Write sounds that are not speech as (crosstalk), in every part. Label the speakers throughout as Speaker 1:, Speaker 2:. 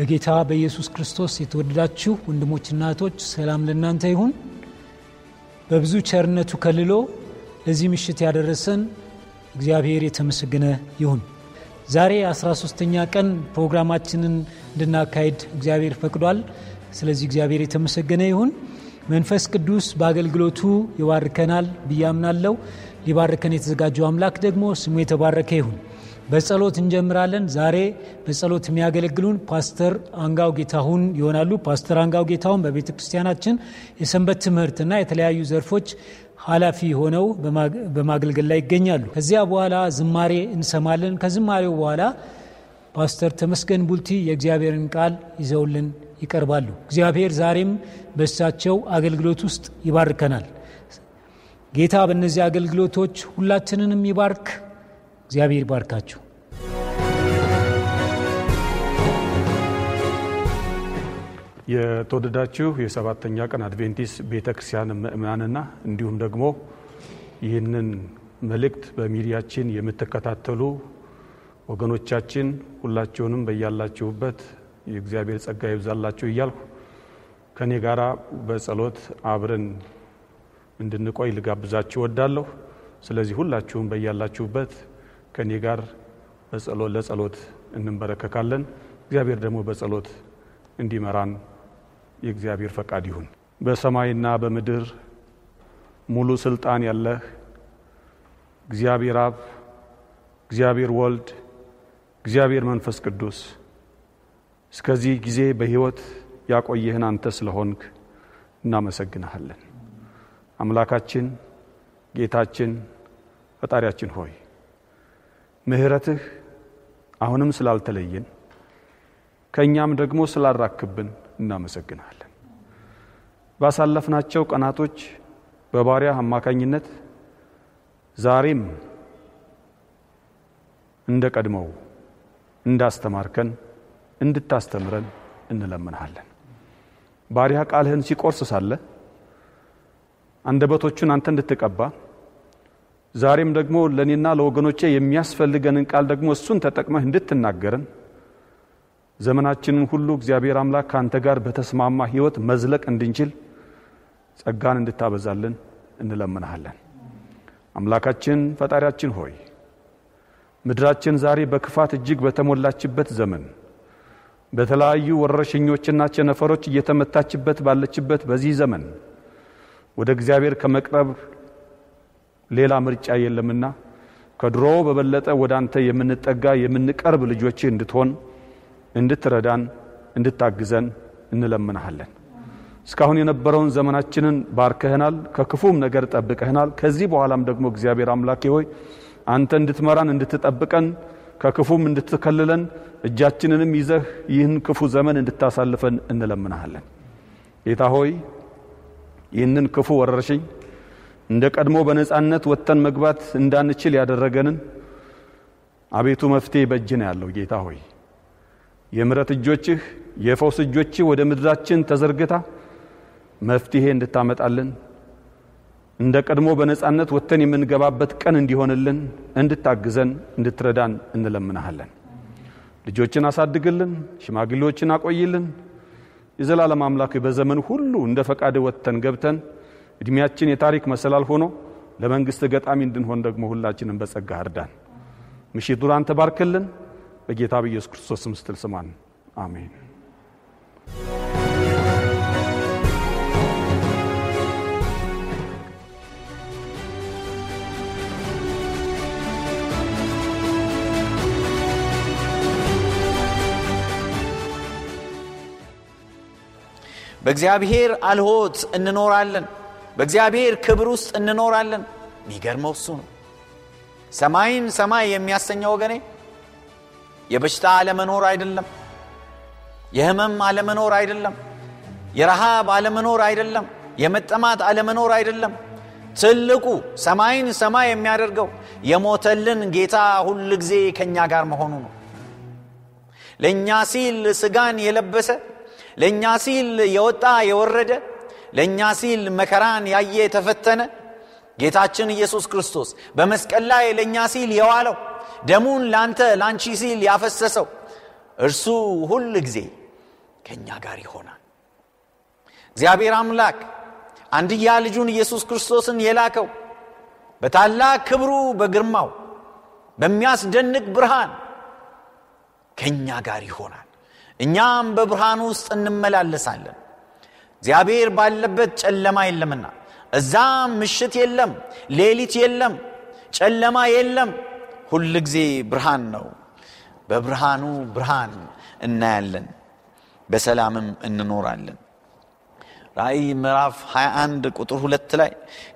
Speaker 1: በጌታ በኢየሱስ ክርስቶስ የተወደዳችሁ ወንድሞችና እህቶች ሰላም ለእናንተ ይሁን። በብዙ ቸርነቱ ከልሎ ለዚህ ምሽት ያደረሰን እግዚአብሔር የተመሰገነ ይሁን። ዛሬ 13ተኛ ቀን ፕሮግራማችንን እንድናካሄድ እግዚአብሔር ፈቅዷል። ስለዚህ እግዚአብሔር የተመሰገነ ይሁን። መንፈስ ቅዱስ በአገልግሎቱ ይባርከናል ብዬ አምናለሁ። ሊባርከን የተዘጋጀው አምላክ ደግሞ ስሙ የተባረከ ይሁን። በጸሎት እንጀምራለን። ዛሬ በጸሎት የሚያገለግሉን ፓስተር አንጋው ጌታሁን ይሆናሉ። ፓስተር አንጋው ጌታሁን በቤተ ክርስቲያናችን የሰንበት ትምህርትና የተለያዩ ዘርፎች ኃላፊ ሆነው በማገልገል ላይ ይገኛሉ። ከዚያ በኋላ ዝማሬ እንሰማለን። ከዝማሬው በኋላ ፓስተር ተመስገን ቡልቲ የእግዚአብሔርን ቃል ይዘውልን ይቀርባሉ። እግዚአብሔር ዛሬም በእሳቸው አገልግሎት ውስጥ ይባርከናል። ጌታ በእነዚህ አገልግሎቶች ሁላችንንም ይባርክ። እግዚአብሔር ባርካችሁ።
Speaker 2: የተወደዳችሁ የሰባተኛ ቀን አድቬንቲስት ቤተ ክርስቲያን ምእምናንና እንዲሁም ደግሞ ይህንን መልእክት በሚዲያችን የምትከታተሉ ወገኖቻችን ሁላችሁንም በያላችሁበት የእግዚአብሔር ጸጋ ይብዛላችሁ እያልኩ ከእኔ ጋር በጸሎት አብረን እንድንቆይ ልጋብዛችሁ ወዳለሁ። ስለዚህ ሁላችሁም በያላችሁበት ከእኔ ጋር ለጸሎት እንንበረከካለን። እግዚአብሔር ደግሞ በጸሎት እንዲመራን የእግዚአብሔር ፈቃድ ይሁን። በሰማይና በምድር ሙሉ ስልጣን ያለህ እግዚአብሔር አብ፣ እግዚአብሔር ወልድ፣ እግዚአብሔር መንፈስ ቅዱስ እስከዚህ ጊዜ በሕይወት ያቆየህን አንተ ስለሆንክ እናመሰግንሃለን። አምላካችን ጌታችን ፈጣሪያችን ሆይ ምሕረትህ አሁንም ስላልተለየን ከእኛም ደግሞ ስላራክብን እናመሰግናለን። ባሳለፍናቸው ቀናቶች በባሪያህ አማካኝነት ዛሬም እንደ ቀድሞው እንዳስተማርከን እንድታስተምረን እንለምንሃለን። ባሪያ ቃልህን ሲቆርስ ሳለ አንደበቶቹን አንተ እንድትቀባ ዛሬም ደግሞ ለእኔና ለወገኖቼ የሚያስፈልገንን ቃል ደግሞ እሱን ተጠቅመህ እንድትናገረን ዘመናችንን ሁሉ እግዚአብሔር አምላክ ከአንተ ጋር በተስማማ ሕይወት መዝለቅ እንድንችል ጸጋን እንድታበዛልን እንለምንሃለን። አምላካችን ፈጣሪያችን ሆይ ምድራችን ዛሬ በክፋት እጅግ በተሞላችበት ዘመን በተለያዩ ወረርሽኞችና ቸነፈሮች እየተመታችበት ባለችበት በዚህ ዘመን ወደ እግዚአብሔር ከመቅረብ ሌላ ምርጫ የለምና ከድሮ በበለጠ ወደ አንተ የምንጠጋ የምንቀርብ ልጆችህ እንድትሆን እንድትረዳን እንድታግዘን እንለምንሃለን። እስካሁን የነበረውን ዘመናችንን ባርከህናል፣ ከክፉም ነገር ጠብቀህናል። ከዚህ በኋላም ደግሞ እግዚአብሔር አምላኬ ሆይ አንተ እንድትመራን እንድትጠብቀን፣ ከክፉም እንድትከልለን እጃችንንም ይዘህ ይህን ክፉ ዘመን እንድታሳልፈን እንለምንሃለን። ጌታ ሆይ ይህንን ክፉ ወረርሽኝ እንደ ቀድሞ በነጻነት ወጥተን መግባት እንዳንችል ያደረገንን አቤቱ መፍትሄ በእጅ ነው ያለው። ጌታ ሆይ የምረት እጆችህ የፈውስ እጆችህ ወደ ምድራችን ተዘርግታ መፍትሄ እንድታመጣልን እንደ ቀድሞ በነፃነት ወጥተን የምንገባበት ቀን እንዲሆንልን እንድታግዘን እንድትረዳን እንለምናሃለን። ልጆችን አሳድግልን፣ ሽማግሌዎችን አቆይልን። የዘላለም አምላክ በዘመን ሁሉ እንደ ፈቃድ ወጥተን ገብተን እድሜያችን የታሪክ መሰላል ሆኖ ለመንግስት ገጣሚ እንድንሆን ደግሞ ሁላችንን በጸጋ እርዳን። ምሽቱን አንተ ባርክልን። በጌታ በኢየሱስ ክርስቶስ ስም ስትል ስማን። አሜን።
Speaker 3: በእግዚአብሔር አልሆት እንኖራለን። በእግዚአብሔር ክብር ውስጥ እንኖራለን። የሚገርመው እሱ ነው። ሰማይን ሰማይ የሚያሰኘው ወገኔ የበሽታ አለመኖር አይደለም። የህመም አለመኖር አይደለም። የረሃብ አለመኖር አይደለም። የመጠማት አለመኖር አይደለም። ትልቁ ሰማይን ሰማይ የሚያደርገው የሞተልን ጌታ ሁል ጊዜ ከእኛ ጋር መሆኑ ነው። ለእኛ ሲል ስጋን የለበሰ ለእኛ ሲል የወጣ የወረደ ለእኛ ሲል መከራን ያየ የተፈተነ ጌታችን ኢየሱስ ክርስቶስ በመስቀል ላይ ለእኛ ሲል የዋለው ደሙን ላንተ ላንቺ ሲል ያፈሰሰው እርሱ ሁል ጊዜ ከእኛ ጋር ይሆናል። እግዚአብሔር አምላክ አንድያ ልጁን ኢየሱስ ክርስቶስን የላከው በታላቅ ክብሩ በግርማው በሚያስደንቅ ብርሃን ከእኛ ጋር ይሆናል። እኛም በብርሃኑ ውስጥ እንመላለሳለን። እግዚአብሔር ባለበት ጨለማ የለምና እዛም ምሽት የለም፣ ሌሊት የለም፣ ጨለማ የለም። ሁል ጊዜ ብርሃን ነው። በብርሃኑ ብርሃን እናያለን፣ በሰላምም እንኖራለን። ራእይ ምዕራፍ 21 ቁጥር ሁለት ላይ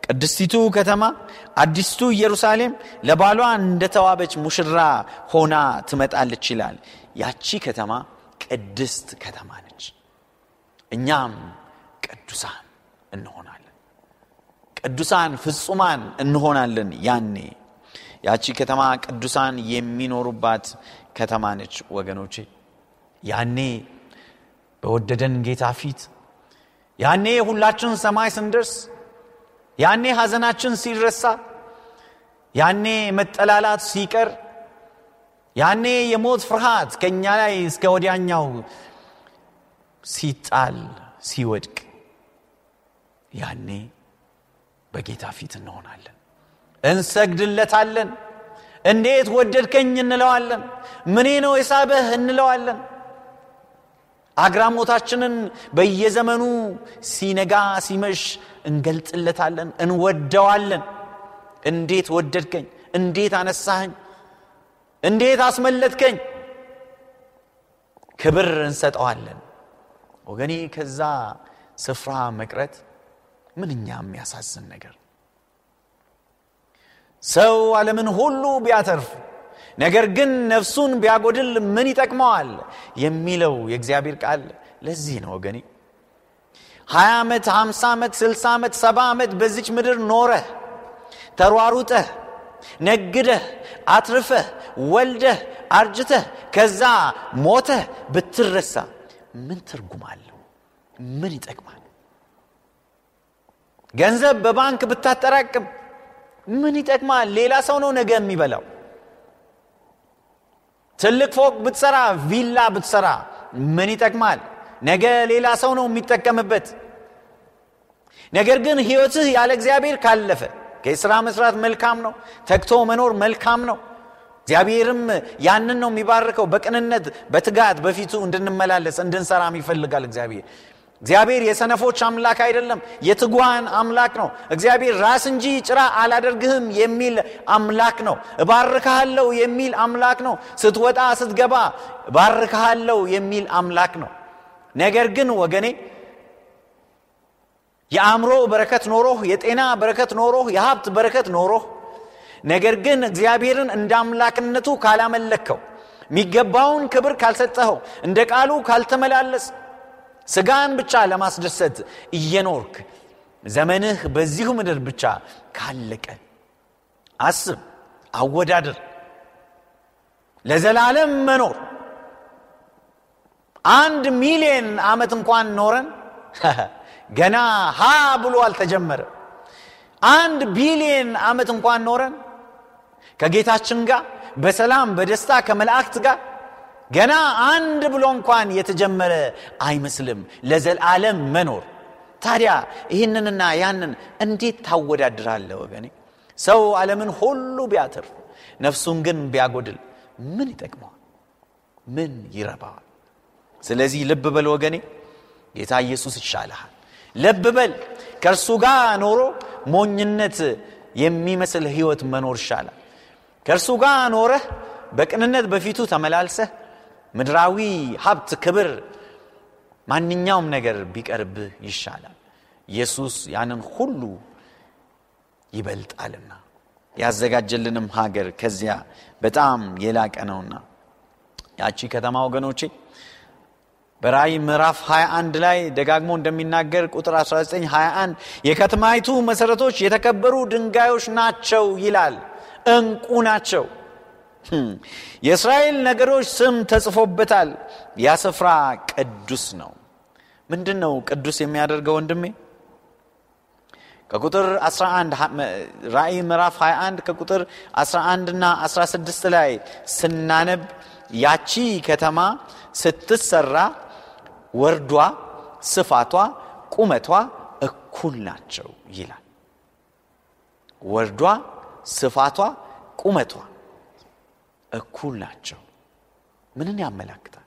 Speaker 3: ቅድስቲቱ ከተማ አዲስቱ ኢየሩሳሌም ለባሏ እንደተዋበች ሙሽራ ሆና ትመጣለች ይላል። ያቺ ከተማ ቅድስት ከተማ ነች። እኛም ቅዱሳን እንሆናለን። ቅዱሳን ፍጹማን እንሆናለን። ያኔ ያቺ ከተማ ቅዱሳን የሚኖሩባት ከተማ ነች። ወገኖቼ ያኔ በወደደን ጌታ ፊት ያኔ ሁላችን ሰማይ ስንደርስ ያኔ ሐዘናችን ሲረሳ ያኔ መጠላላት ሲቀር ያኔ የሞት ፍርሃት ከእኛ ላይ እስከ ወዲያኛው ሲጣል ሲወድቅ ያኔ በጌታ ፊት እንሆናለን፣ እንሰግድለታለን። እንዴት ወደድከኝ እንለዋለን። ምኔ ነው የሳበህ እንለዋለን። አግራሞታችንን በየዘመኑ ሲነጋ ሲመሽ እንገልጥለታለን፣ እንወደዋለን። እንዴት ወደድከኝ፣ እንዴት አነሳኸኝ፣ እንዴት አስመለጥከኝ፣ ክብር እንሰጠዋለን። ወገኔ ከዛ ስፍራ መቅረት ምንኛ የሚያሳዝን ነገር። ሰው ዓለምን ሁሉ ቢያተርፍ ነገር ግን ነፍሱን ቢያጎድል ምን ይጠቅመዋል የሚለው የእግዚአብሔር ቃል ለዚህ ነው ወገኔ። ሀያ ዓመት ሀምሳ ዓመት ስልሳ ዓመት ሰባ ዓመት በዚች ምድር ኖረህ ተሯሩጠህ ነግደህ አትርፈህ ወልደህ አርጅተህ ከዛ ሞተህ ብትረሳ ምን ትርጉም አለው? ምን ይጠቅማል? ገንዘብ በባንክ ብታጠራቅም ምን ይጠቅማል? ሌላ ሰው ነው ነገ የሚበላው። ትልቅ ፎቅ ብትሰራ፣ ቪላ ብትሰራ ምን ይጠቅማል? ነገ ሌላ ሰው ነው የሚጠቀምበት። ነገር ግን ህይወትህ ያለ እግዚአብሔር ካለፈ ከስራ መስራት መልካም ነው። ተግቶ መኖር መልካም ነው። እግዚአብሔርም ያንን ነው የሚባርከው። በቅንነት በትጋት በፊቱ እንድንመላለስ እንድንሰራም ይፈልጋል እግዚአብሔር። እግዚአብሔር የሰነፎች አምላክ አይደለም፣ የትጓን አምላክ ነው። እግዚአብሔር ራስ እንጂ ጭራ አላደርግህም የሚል አምላክ ነው። እባርክሃለሁ የሚል አምላክ ነው። ስትወጣ ስትገባ እባርክሃለሁ የሚል አምላክ ነው። ነገር ግን ወገኔ የአእምሮ በረከት ኖሮህ፣ የጤና በረከት ኖሮህ፣ የሀብት በረከት ኖሮህ ነገር ግን እግዚአብሔርን እንደ አምላክነቱ ካላመለከው የሚገባውን ክብር ካልሰጠኸው እንደ ቃሉ ካልተመላለስ ስጋን ብቻ ለማስደሰት እየኖርክ ዘመንህ በዚሁ ምድር ብቻ ካለቀ አስብ፣ አወዳድር። ለዘላለም መኖር አንድ ሚሊዮን ዓመት እንኳን ኖረን (laughs) ገና ሀ ብሎ አልተጀመረ አንድ ቢሊየን ዓመት እንኳን ኖረን ከጌታችን ጋር በሰላም በደስታ ከመላእክት ጋር ገና አንድ ብሎ እንኳን የተጀመረ አይመስልም ለዘላለም መኖር። ታዲያ ይህንንና ያንን እንዴት ታወዳድራለ ወገኔ? ሰው ዓለምን ሁሉ ቢያትርፍ ነፍሱን ግን ቢያጎድል ምን ይጠቅመዋል? ምን ይረባዋል? ስለዚህ ልብ በል ወገኔ ጌታ ኢየሱስ ይሻልሃል። ልብ በል ከእርሱ ጋር ኖሮ ሞኝነት የሚመስል ህይወት መኖር ይሻላል። ከእርሱ ጋር ኖረህ በቅንነት በፊቱ ተመላልሰህ ምድራዊ ሀብት ክብር ማንኛውም ነገር ቢቀርብህ ይሻላል። ኢየሱስ ያንን ሁሉ ይበልጣልና ያዘጋጀልንም ሀገር ከዚያ በጣም የላቀ ነውና። ያቺ ከተማ ወገኖቼ በራእይ ምዕራፍ 21 ላይ ደጋግሞ እንደሚናገር ቁጥር 19 21 የከተማይቱ መሰረቶች የተከበሩ ድንጋዮች ናቸው ይላል። እንቁ ናቸው የእስራኤል ነገሮች ስም ተጽፎበታል። ያ ስፍራ ቅዱስ ነው። ምንድን ነው ቅዱስ የሚያደርገው ወንድሜ? ከቁጥር 11 ራእይ ምዕራፍ 21 ከቁጥር 11 እና 16 ላይ ስናነብ ያቺ ከተማ ስትሰራ ወርዷ ስፋቷ ቁመቷ እኩል ናቸው ይላል። ወርዷ ስፋቷ ቁመቷ እኩል ናቸው። ምንን ያመላክታል?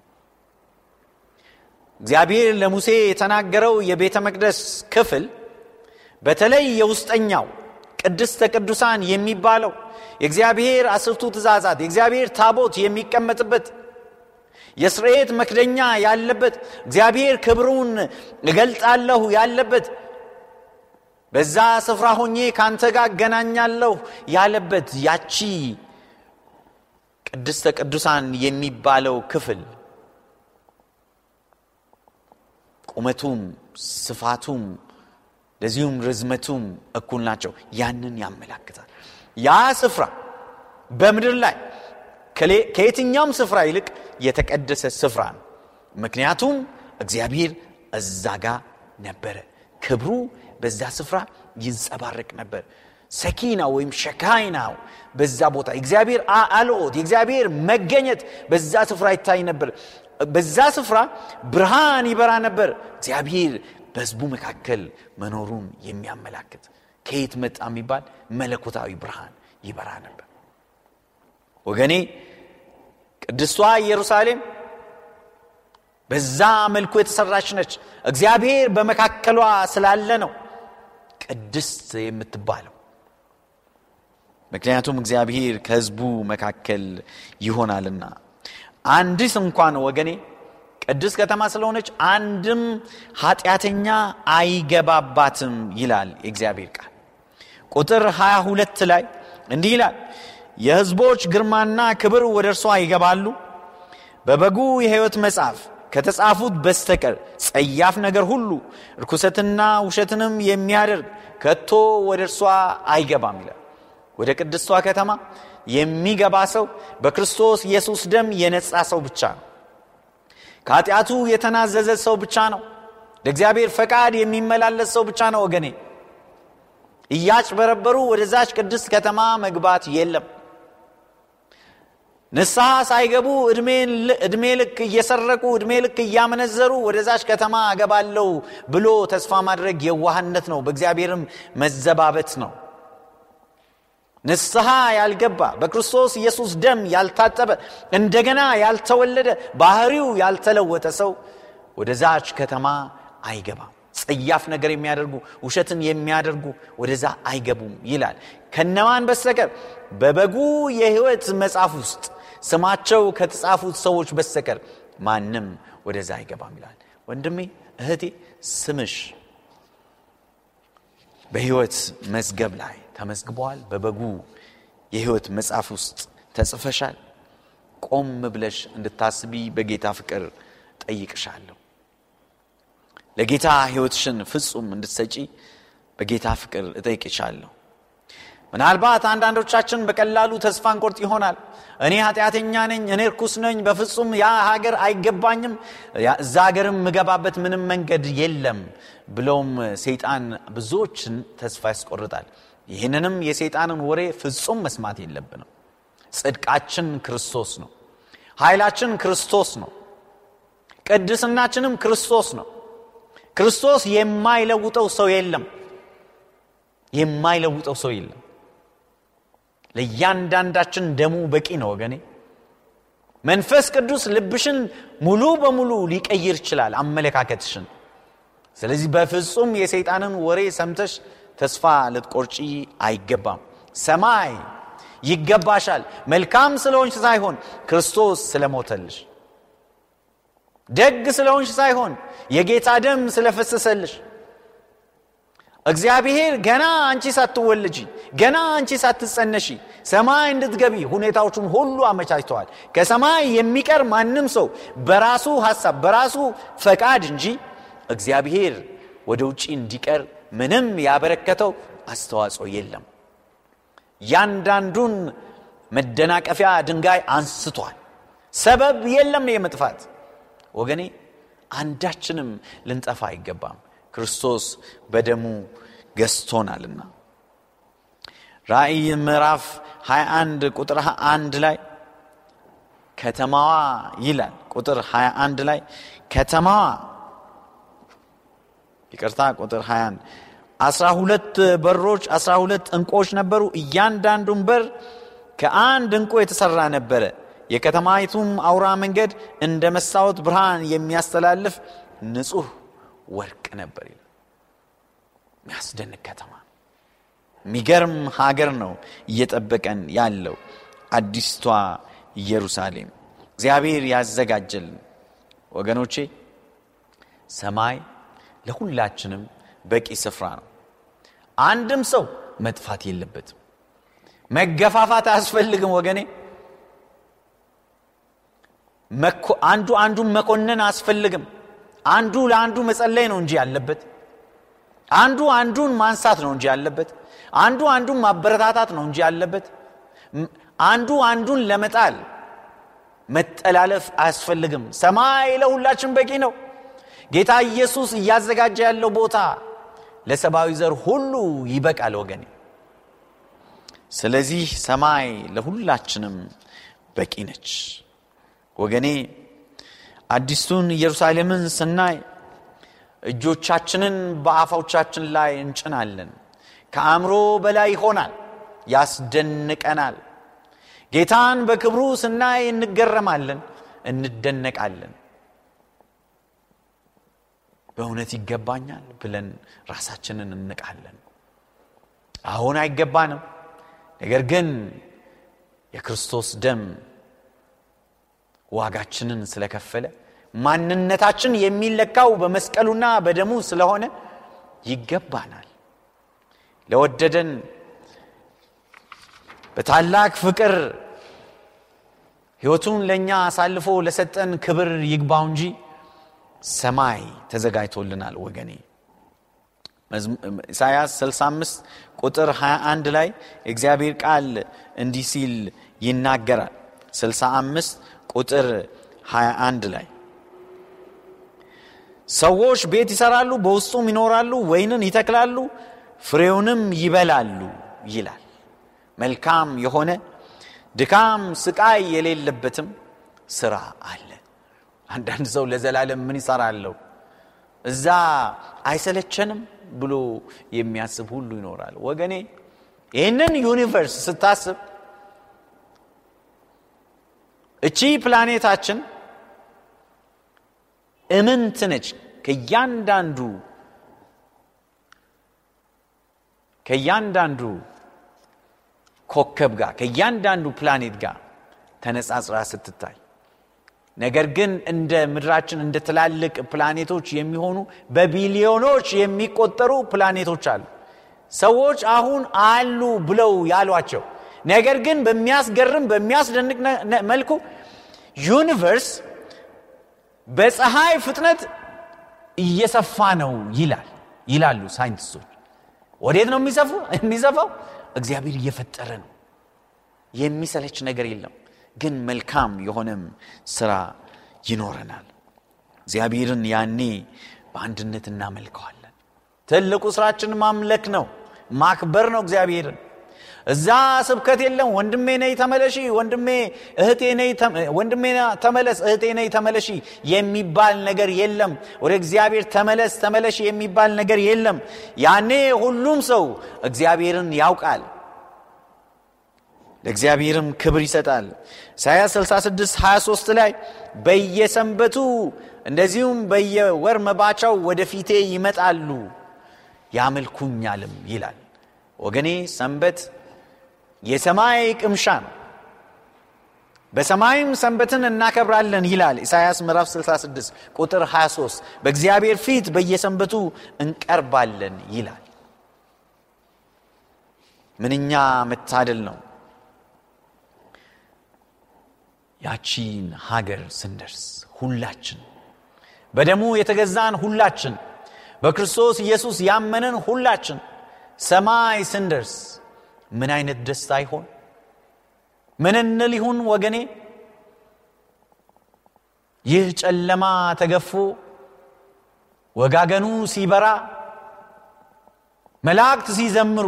Speaker 3: እግዚአብሔር ለሙሴ የተናገረው የቤተ መቅደስ ክፍል በተለይ የውስጠኛው ቅድስተ ቅዱሳን የሚባለው የእግዚአብሔር አስርቱ ትእዛዛት የእግዚአብሔር ታቦት የሚቀመጥበት የስርኤት መክደኛ ያለበት እግዚአብሔር ክብሩን እገልጣለሁ ያለበት በዛ ስፍራ ሆኜ ካንተ ጋር እገናኛለሁ ያለበት ያቺ ቅድስተ ቅዱሳን የሚባለው ክፍል ቁመቱም ስፋቱም ለዚሁም ርዝመቱም እኩል ናቸው። ያንን ያመላክታል። ያ ስፍራ በምድር ላይ ከየትኛውም ስፍራ ይልቅ የተቀደሰ ስፍራ ነው። ምክንያቱም እግዚአብሔር እዛ ጋ ነበረ። ክብሩ በዛ ስፍራ ይንጸባረቅ ነበር ሰኪና ወይም ሸካይናው በዛ ቦታ እግዚአብሔር አልኦት የእግዚአብሔር መገኘት በዛ ስፍራ ይታይ ነበር። በዛ ስፍራ ብርሃን ይበራ ነበር። እግዚአብሔር በህዝቡ መካከል መኖሩን የሚያመላክት ከየት መጣ የሚባል መለኮታዊ ብርሃን ይበራ ነበር። ወገኔ ቅድስቷ ኢየሩሳሌም በዛ መልኩ የተሰራች ነች። እግዚአብሔር በመካከሏ ስላለ ነው ቅድስት የምትባለው ምክንያቱም እግዚአብሔር ከህዝቡ መካከል ይሆናልና። አንድስ እንኳን ወገኔ ቅዱስ ከተማ ስለሆነች አንድም ኃጢአተኛ አይገባባትም ይላል የእግዚአብሔር ቃል። ቁጥር 22 ላይ እንዲህ ይላል የህዝቦች ግርማና ክብር ወደ እርሷ ይገባሉ። በበጉ የህይወት መጽሐፍ ከተጻፉት በስተቀር ጸያፍ ነገር ሁሉ ርኩሰትና ውሸትንም የሚያደርግ ከቶ ወደ እርሷ አይገባም ይላል ወደ ቅድስቷ ከተማ የሚገባ ሰው በክርስቶስ ኢየሱስ ደም የነጻ ሰው ብቻ ነው። ከኃጢአቱ የተናዘዘ ሰው ብቻ ነው። ለእግዚአብሔር ፈቃድ የሚመላለስ ሰው ብቻ ነው ወገኔ። እያጭበረበሩ ወደዛች ቅድስት ከተማ መግባት የለም። ንስሐ ሳይገቡ እድሜ ልክ እየሰረቁ እድሜ ልክ እያመነዘሩ ወደዛች ከተማ አገባለው ብሎ ተስፋ ማድረግ የዋህነት ነው። በእግዚአብሔርም መዘባበት ነው ንስሐ ያልገባ በክርስቶስ ኢየሱስ ደም ያልታጠበ እንደገና ያልተወለደ ባህሪው ያልተለወጠ ሰው ወደዛች ከተማ አይገባም። ጸያፍ ነገር የሚያደርጉ ውሸትን የሚያደርጉ ወደዛ አይገቡም ይላል። ከነማን በስተቀር? በበጉ የህይወት መጽሐፍ ውስጥ ስማቸው ከተጻፉት ሰዎች በስተቀር ማንም ወደዛ አይገባም ይላል። ወንድሜ እህቴ ስምሽ በህይወት መዝገብ ላይ ተመዝግበዋል በበጉ የህይወት መጽሐፍ ውስጥ ተጽፈሻል። ቆም ብለሽ እንድታስቢ በጌታ ፍቅር ጠይቅሻለሁ። ለጌታ ህይወትሽን ፍጹም እንድትሰጪ በጌታ ፍቅር እጠይቅሻለሁ። ምናልባት አንዳንዶቻችን በቀላሉ ተስፋ እንቆርጥ ይሆናል። እኔ ኃጢአተኛ ነኝ እኔ እርኩስ ነኝ በፍጹም ያ ሀገር አይገባኝም እዛ ሀገርም ምገባበት ምንም መንገድ የለም ብለውም ሰይጣን ብዙዎችን ተስፋ ያስቆርጣል ይህንንም የሰይጣንን ወሬ ፍጹም መስማት የለብንም። ጽድቃችን ክርስቶስ ነው። ኃይላችን ክርስቶስ ነው። ቅድስናችንም ክርስቶስ ነው። ክርስቶስ የማይለውጠው ሰው የለም። የማይለውጠው ሰው የለም። ለእያንዳንዳችን ደሙ በቂ ነው ወገኔ። መንፈስ ቅዱስ ልብሽን ሙሉ በሙሉ ሊቀይር ይችላል አመለካከትሽን። ስለዚህ በፍጹም የሰይጣንን ወሬ ሰምተሽ ተስፋ ልትቆርጪ አይገባም። ሰማይ ይገባሻል። መልካም ስለሆንሽ ሳይሆን ክርስቶስ ስለሞተልሽ ደግ ስለሆንሽ ሳይሆን የጌታ ደም ስለፈሰሰልሽ እግዚአብሔር ገና አንቺ ሳትወልጂ ገና አንቺ ሳትጸነሺ ሰማይ እንድትገቢ ሁኔታዎቹን ሁሉ አመቻችተዋል። ከሰማይ የሚቀር ማንም ሰው በራሱ ሐሳብ በራሱ ፈቃድ እንጂ እግዚአብሔር ወደ ውጭ እንዲቀር ምንም ያበረከተው አስተዋጽኦ የለም። ያንዳንዱን መደናቀፊያ ድንጋይ አንስቷል። ሰበብ የለም የመጥፋት ወገኔ አንዳችንም ልንጠፋ አይገባም። ክርስቶስ በደሙ ገዝቶናልና። ራእይ ምዕራፍ 21 ቁጥር 21 ላይ ከተማዋ ይላል። ቁጥር 21 ላይ ከተማዋ ይቅርታ ቁጥር 21 አስራ ሁለት በሮች አስራ ሁለት እንቆች ነበሩ። እያንዳንዱን በር ከአንድ እንቆ የተሰራ ነበረ። የከተማይቱም አውራ መንገድ እንደ መስታወት ብርሃን የሚያስተላልፍ ንጹህ ወርቅ ነበር ይላል። የሚያስደንቅ ከተማ። የሚገርም ሀገር ነው እየጠበቀን ያለው አዲስቷ ኢየሩሳሌም። እግዚአብሔር ያዘጋጀልን። ወገኖቼ ሰማይ ለሁላችንም በቂ ስፍራ ነው። አንድም ሰው መጥፋት የለበትም። መገፋፋት አያስፈልግም ወገኔ። አንዱ አንዱን መኮንን አያስፈልግም። አንዱ ለአንዱ መጸለይ ነው እንጂ ያለበት። አንዱ አንዱን ማንሳት ነው እንጂ ያለበት። አንዱ አንዱን ማበረታታት ነው እንጂ ያለበት። አንዱ አንዱን ለመጣል መጠላለፍ አያስፈልግም። ሰማይ ለሁላችን በቂ ነው ጌታ ኢየሱስ እያዘጋጀ ያለው ቦታ ለሰብአዊ ዘር ሁሉ ይበቃል ወገኔ። ስለዚህ ሰማይ ለሁላችንም በቂ ነች ወገኔ። አዲሱን ኢየሩሳሌምን ስናይ እጆቻችንን በአፋዎቻችን ላይ እንጭናለን። ከአእምሮ በላይ ይሆናል ያስደንቀናል። ጌታን በክብሩ ስናይ እንገረማለን እንደነቃለን በእውነት ይገባኛል ብለን ራሳችንን እንቃለን አሁን አይገባንም። ነገር ግን የክርስቶስ ደም ዋጋችንን ስለከፈለ ማንነታችን የሚለካው በመስቀሉና በደሙ ስለሆነ ይገባናል። ለወደደን በታላቅ ፍቅር ሕይወቱን ለእኛ አሳልፎ ለሰጠን ክብር ይግባው እንጂ ሰማይ ተዘጋጅቶልናል ወገኔ። ኢሳያስ 65 ቁጥር 21 ላይ እግዚአብሔር ቃል እንዲህ ሲል ይናገራል። 65 ቁጥር 21 ላይ ሰዎች ቤት ይሰራሉ በውስጡም ይኖራሉ ወይንን ይተክላሉ ፍሬውንም ይበላሉ ይላል። መልካም የሆነ ድካም ስቃይ የሌለበትም ስራ አለ አንዳንድ ሰው ለዘላለም ምን ይሰራለሁ? እዛ አይሰለቸንም ብሎ የሚያስብ ሁሉ ይኖራል። ወገኔ ይህንን universe ስታስብ እቺ ፕላኔታችን ኢምንት ነች። ከእያንዳንዱ ከእያንዳንዱ ኮከብ ጋር ከእያንዳንዱ ፕላኔት ጋር ተነጻጽራ ስትታይ ነገር ግን እንደ ምድራችን እንደ ትላልቅ ፕላኔቶች የሚሆኑ በቢሊዮኖች የሚቆጠሩ ፕላኔቶች አሉ። ሰዎች አሁን አሉ ብለው ያሏቸው ነገር ግን በሚያስገርም በሚያስደንቅ መልኩ universe በፀሐይ ፍጥነት እየሰፋ ነው ይላል ይላሉ ሳይንቲስቶች። ወዴት ነው የሚሰፋው? እግዚአብሔር እየፈጠረ ነው። የሚሰለች ነገር የለም ግን መልካም የሆነም ስራ ይኖረናል። እግዚአብሔርን ያኔ በአንድነት እናመልከዋለን። ትልቁ ስራችን ማምለክ ነው ማክበር ነው እግዚአብሔርን። እዛ ስብከት የለም። ወንድሜ ነይ ተመለሺ ወንድሜ ወንድሜ ተመለስ እህቴ ነይ ተመለሺ የሚባል ነገር የለም። ወደ እግዚአብሔር ተመለስ ተመለሺ የሚባል ነገር የለም። ያኔ ሁሉም ሰው እግዚአብሔርን ያውቃል ለእግዚአብሔርም ክብር ይሰጣል። ኢሳያስ 66 23 ላይ በየሰንበቱ እንደዚሁም በየወር መባቻው ወደፊቴ ይመጣሉ ያመልኩኛልም ይላል። ወገኔ ሰንበት የሰማይ ቅምሻ ነው። በሰማይም ሰንበትን እናከብራለን ይላል ኢሳያስ ምዕራፍ 66 ቁጥር 23 በእግዚአብሔር ፊት በየሰንበቱ እንቀርባለን ይላል። ምንኛ መታደል ነው ያቺን ሀገር ስንደርስ ሁላችን በደሙ የተገዛን ሁላችን በክርስቶስ ኢየሱስ ያመንን ሁላችን ሰማይ ስንደርስ ምን አይነት ደስታ ይሆን? ምን እንል ይሁን ወገኔ? ይህ ጨለማ ተገፎ ወጋገኑ ሲበራ መላእክት ሲዘምሩ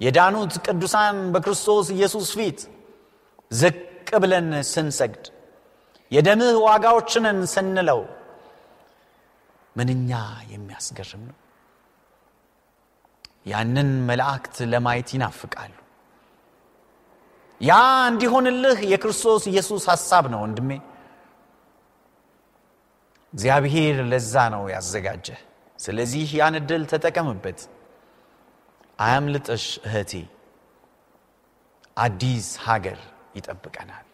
Speaker 3: የዳኑት ቅዱሳን በክርስቶስ ኢየሱስ ፊት ዝቅ ብለን ስንሰግድ የደምህ ዋጋዎችንን ስንለው ምንኛ የሚያስገርም ነው! ያንን መላእክት ለማየት ይናፍቃሉ። ያ እንዲሆንልህ የክርስቶስ ኢየሱስ ሐሳብ ነው ወንድሜ። እግዚአብሔር ለዛ ነው ያዘጋጀ ስለዚህ ያን እድል ተጠቀምበት። አያምልጥሽ እህቴ አዲስ ሀገር ይጠብቀናል።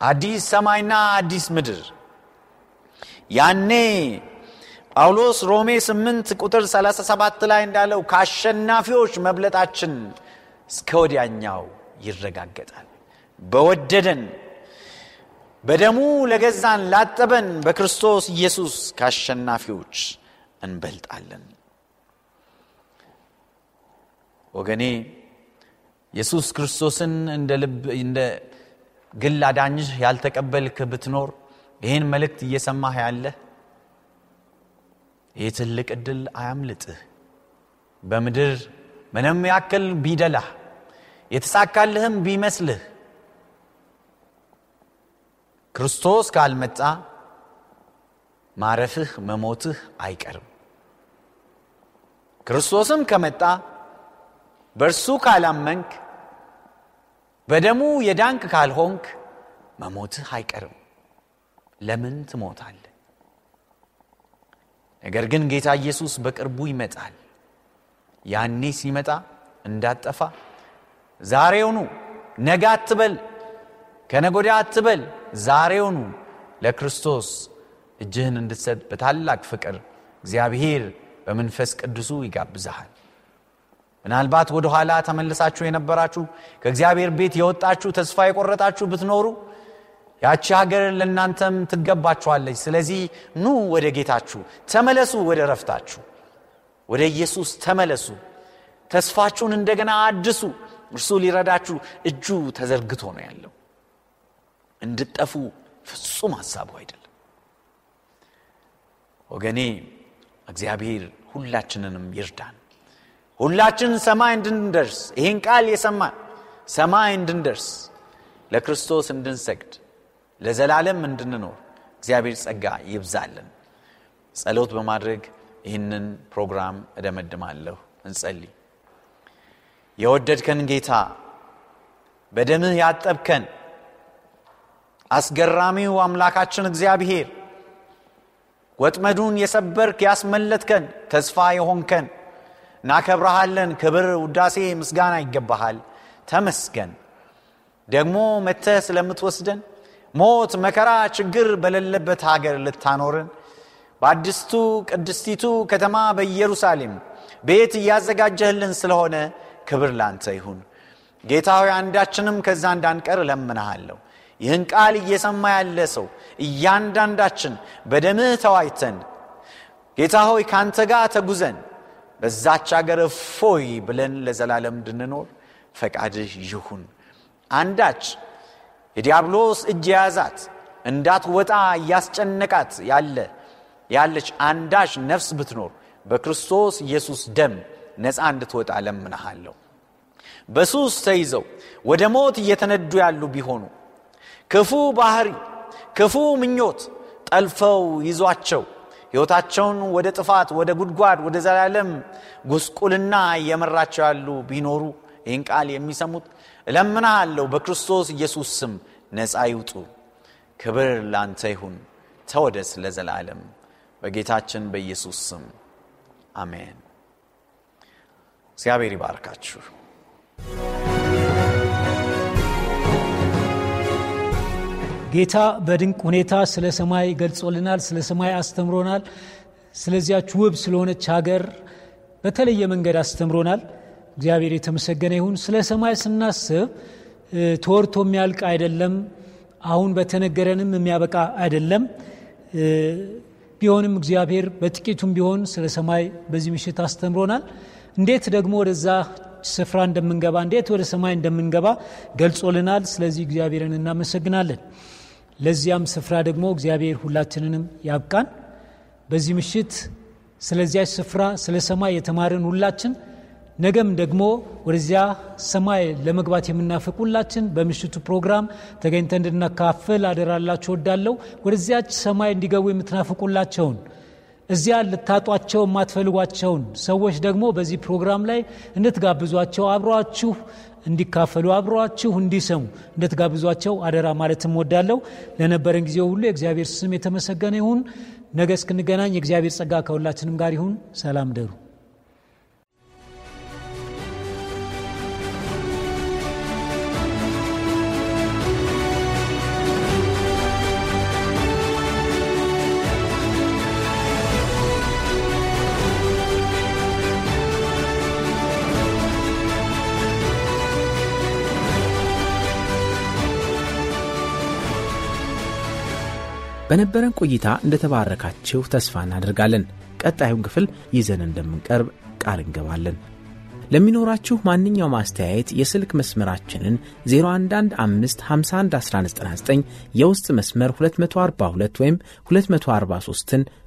Speaker 3: አዲስ ሰማይና አዲስ ምድር። ያኔ ጳውሎስ ሮሜ 8 ቁጥር 37 ላይ እንዳለው ከአሸናፊዎች መብለጣችን እስከ ወዲያኛው ይረጋገጣል። በወደደን በደሙ ለገዛን ላጠበን በክርስቶስ ኢየሱስ ከአሸናፊዎች እንበልጣለን። ወገኔ ኢየሱስ ክርስቶስን እንደ ልብ እንደ ግል አዳኝህ ያልተቀበልክ ብትኖር ይህን መልእክት እየሰማህ ያለህ ይህ ትልቅ ዕድል አያምልጥህ። በምድር ምንም ያክል ቢደላህ የተሳካልህም ቢመስልህ ክርስቶስ ካልመጣ ማረፍህ መሞትህ አይቀርም። ክርስቶስም ከመጣ በእርሱ ካላመንክ በደሙ የዳንክ ካልሆንክ መሞትህ አይቀርም። ለምን ትሞታለህ? ነገር ግን ጌታ ኢየሱስ በቅርቡ ይመጣል። ያኔ ሲመጣ እንዳጠፋ ዛሬውኑ ነገ አትበል ከነጎዳ አትበል ዛሬውኑ ለክርስቶስ እጅህን እንድትሰጥ በታላቅ ፍቅር እግዚአብሔር በመንፈስ ቅዱሱ ይጋብዛሃል ምናልባት ወደ ኋላ ተመልሳችሁ የነበራችሁ ከእግዚአብሔር ቤት የወጣችሁ ተስፋ የቆረጣችሁ ብትኖሩ ያቺ ሀገር ለእናንተም ትገባችኋለች። ስለዚህ ኑ ወደ ጌታችሁ ተመለሱ ወደ ረፍታችሁ ወደ ኢየሱስ ተመለሱ። ተስፋችሁን እንደገና አድሱ። እርሱ ሊረዳችሁ እጁ ተዘርግቶ ነው ያለው። እንድጠፉ ፍጹም ሀሳቡ አይደለም። ወገኔ እግዚአብሔር ሁላችንንም ይርዳን ሁላችን ሰማይ እንድንደርስ ይህን ቃል የሰማን ሰማይ እንድንደርስ ለክርስቶስ እንድንሰግድ ለዘላለም እንድንኖር እግዚአብሔር ጸጋ ይብዛልን። ጸሎት በማድረግ ይህንን ፕሮግራም እደመድማለሁ። እንጸልይ። የወደድከን ጌታ በደምህ ያጠብከን አስገራሚው አምላካችን እግዚአብሔር ወጥመዱን የሰበርክ ያስመለጥከን ተስፋ የሆንከን እናከብረሃለን ክብር ውዳሴ ምስጋና ይገባሃል። ተመስገን። ደግሞ መተህ ስለምትወስደን ሞት መከራ ችግር በሌለበት ሀገር ልታኖርን በአዲስቱ ቅድስቲቱ ከተማ በኢየሩሳሌም ቤት እያዘጋጀህልን ስለሆነ ክብር ላንተ ይሁን። ጌታ ሆይ አንዳችንም ከዛ እንዳንቀር እለምንሃለሁ። ይህን ቃል እየሰማ ያለ ሰው እያንዳንዳችን በደምህ ተዋይተን ጌታ ሆይ ከአንተ ጋር ተጉዘን በዛች አገር እፎይ ብለን ለዘላለም እንድንኖር ፈቃድህ ይሁን። አንዳች የዲያብሎስ እጅ የያዛት እንዳትወጣ እያስጨነቃት ያለ ያለች አንዳች ነፍስ ብትኖር በክርስቶስ ኢየሱስ ደም ነፃ እንድትወጣ ለምንሃለሁ። በሱስ ተይዘው ወደ ሞት እየተነዱ ያሉ ቢሆኑ ክፉ ባህሪ፣ ክፉ ምኞት ጠልፈው ይዟቸው ሕይወታቸውን ወደ ጥፋት፣ ወደ ጉድጓድ፣ ወደ ዘላለም ጉስቁልና እየመራቸው ያሉ ቢኖሩ ይህን ቃል የሚሰሙት እለምናሃለሁ በክርስቶስ ኢየሱስ ስም ነፃ ይውጡ። ክብር ላንተ ይሁን፣ ተወደስ ለዘላለም በጌታችን በኢየሱስ ስም አሜን። እግዚአብሔር ይባርካችሁ።
Speaker 1: ጌታ በድንቅ ሁኔታ ስለ ሰማይ ገልጾልናል፣ ስለ ሰማይ አስተምሮናል። ስለዚያች ውብ ስለሆነች ሀገር በተለየ መንገድ አስተምሮናል። እግዚአብሔር የተመሰገነ ይሁን። ስለ ሰማይ ስናስብ ተወርቶ የሚያልቅ አይደለም። አሁን በተነገረንም የሚያበቃ አይደለም። ቢሆንም እግዚአብሔር በጥቂቱም ቢሆን ስለ ሰማይ በዚህ ምሽት አስተምሮናል። እንዴት ደግሞ ወደዛ ስፍራ እንደምንገባ እንዴት ወደ ሰማይ እንደምንገባ ገልጾልናል። ስለዚህ እግዚአብሔርን እናመሰግናለን። ለዚያም ስፍራ ደግሞ እግዚአብሔር ሁላችንንም ያብቃን። በዚህ ምሽት ስለዚያች ስፍራ ስለ ሰማይ የተማርን ሁላችን ነገም ደግሞ ወደዚያ ሰማይ ለመግባት የምናፍቅ ሁላችን በምሽቱ ፕሮግራም ተገኝተ እንድናካፍል አደራላችሁ ወዳለው ወደዚያች ሰማይ እንዲገቡ የምትናፍቁላቸውን እዚያ ልታጧቸው የማትፈልጓቸውን ሰዎች ደግሞ በዚህ ፕሮግራም ላይ እንድትጋብዟቸው አብሯችሁ እንዲካፈሉ አብሯችሁ እንዲሰሙ እንድትጋብዟቸው አደራ ማለትም ወዳለው ለነበረን ጊዜ ሁሉ የእግዚአብሔር ስም የተመሰገነ ይሁን። ነገ እስክንገናኝ የእግዚአብሔር ጸጋ ከሁላችንም ጋር ይሁን። ሰላም ደሩ።
Speaker 4: በነበረን ቆይታ እንደተባረካችሁ ተስፋ እናደርጋለን። ቀጣዩን ክፍል ይዘን እንደምንቀርብ ቃል እንገባለን። ለሚኖራችሁ ማንኛውም አስተያየት የስልክ መስመራችንን 0115511199 የውስጥ መስመር 242 ወይም 243ን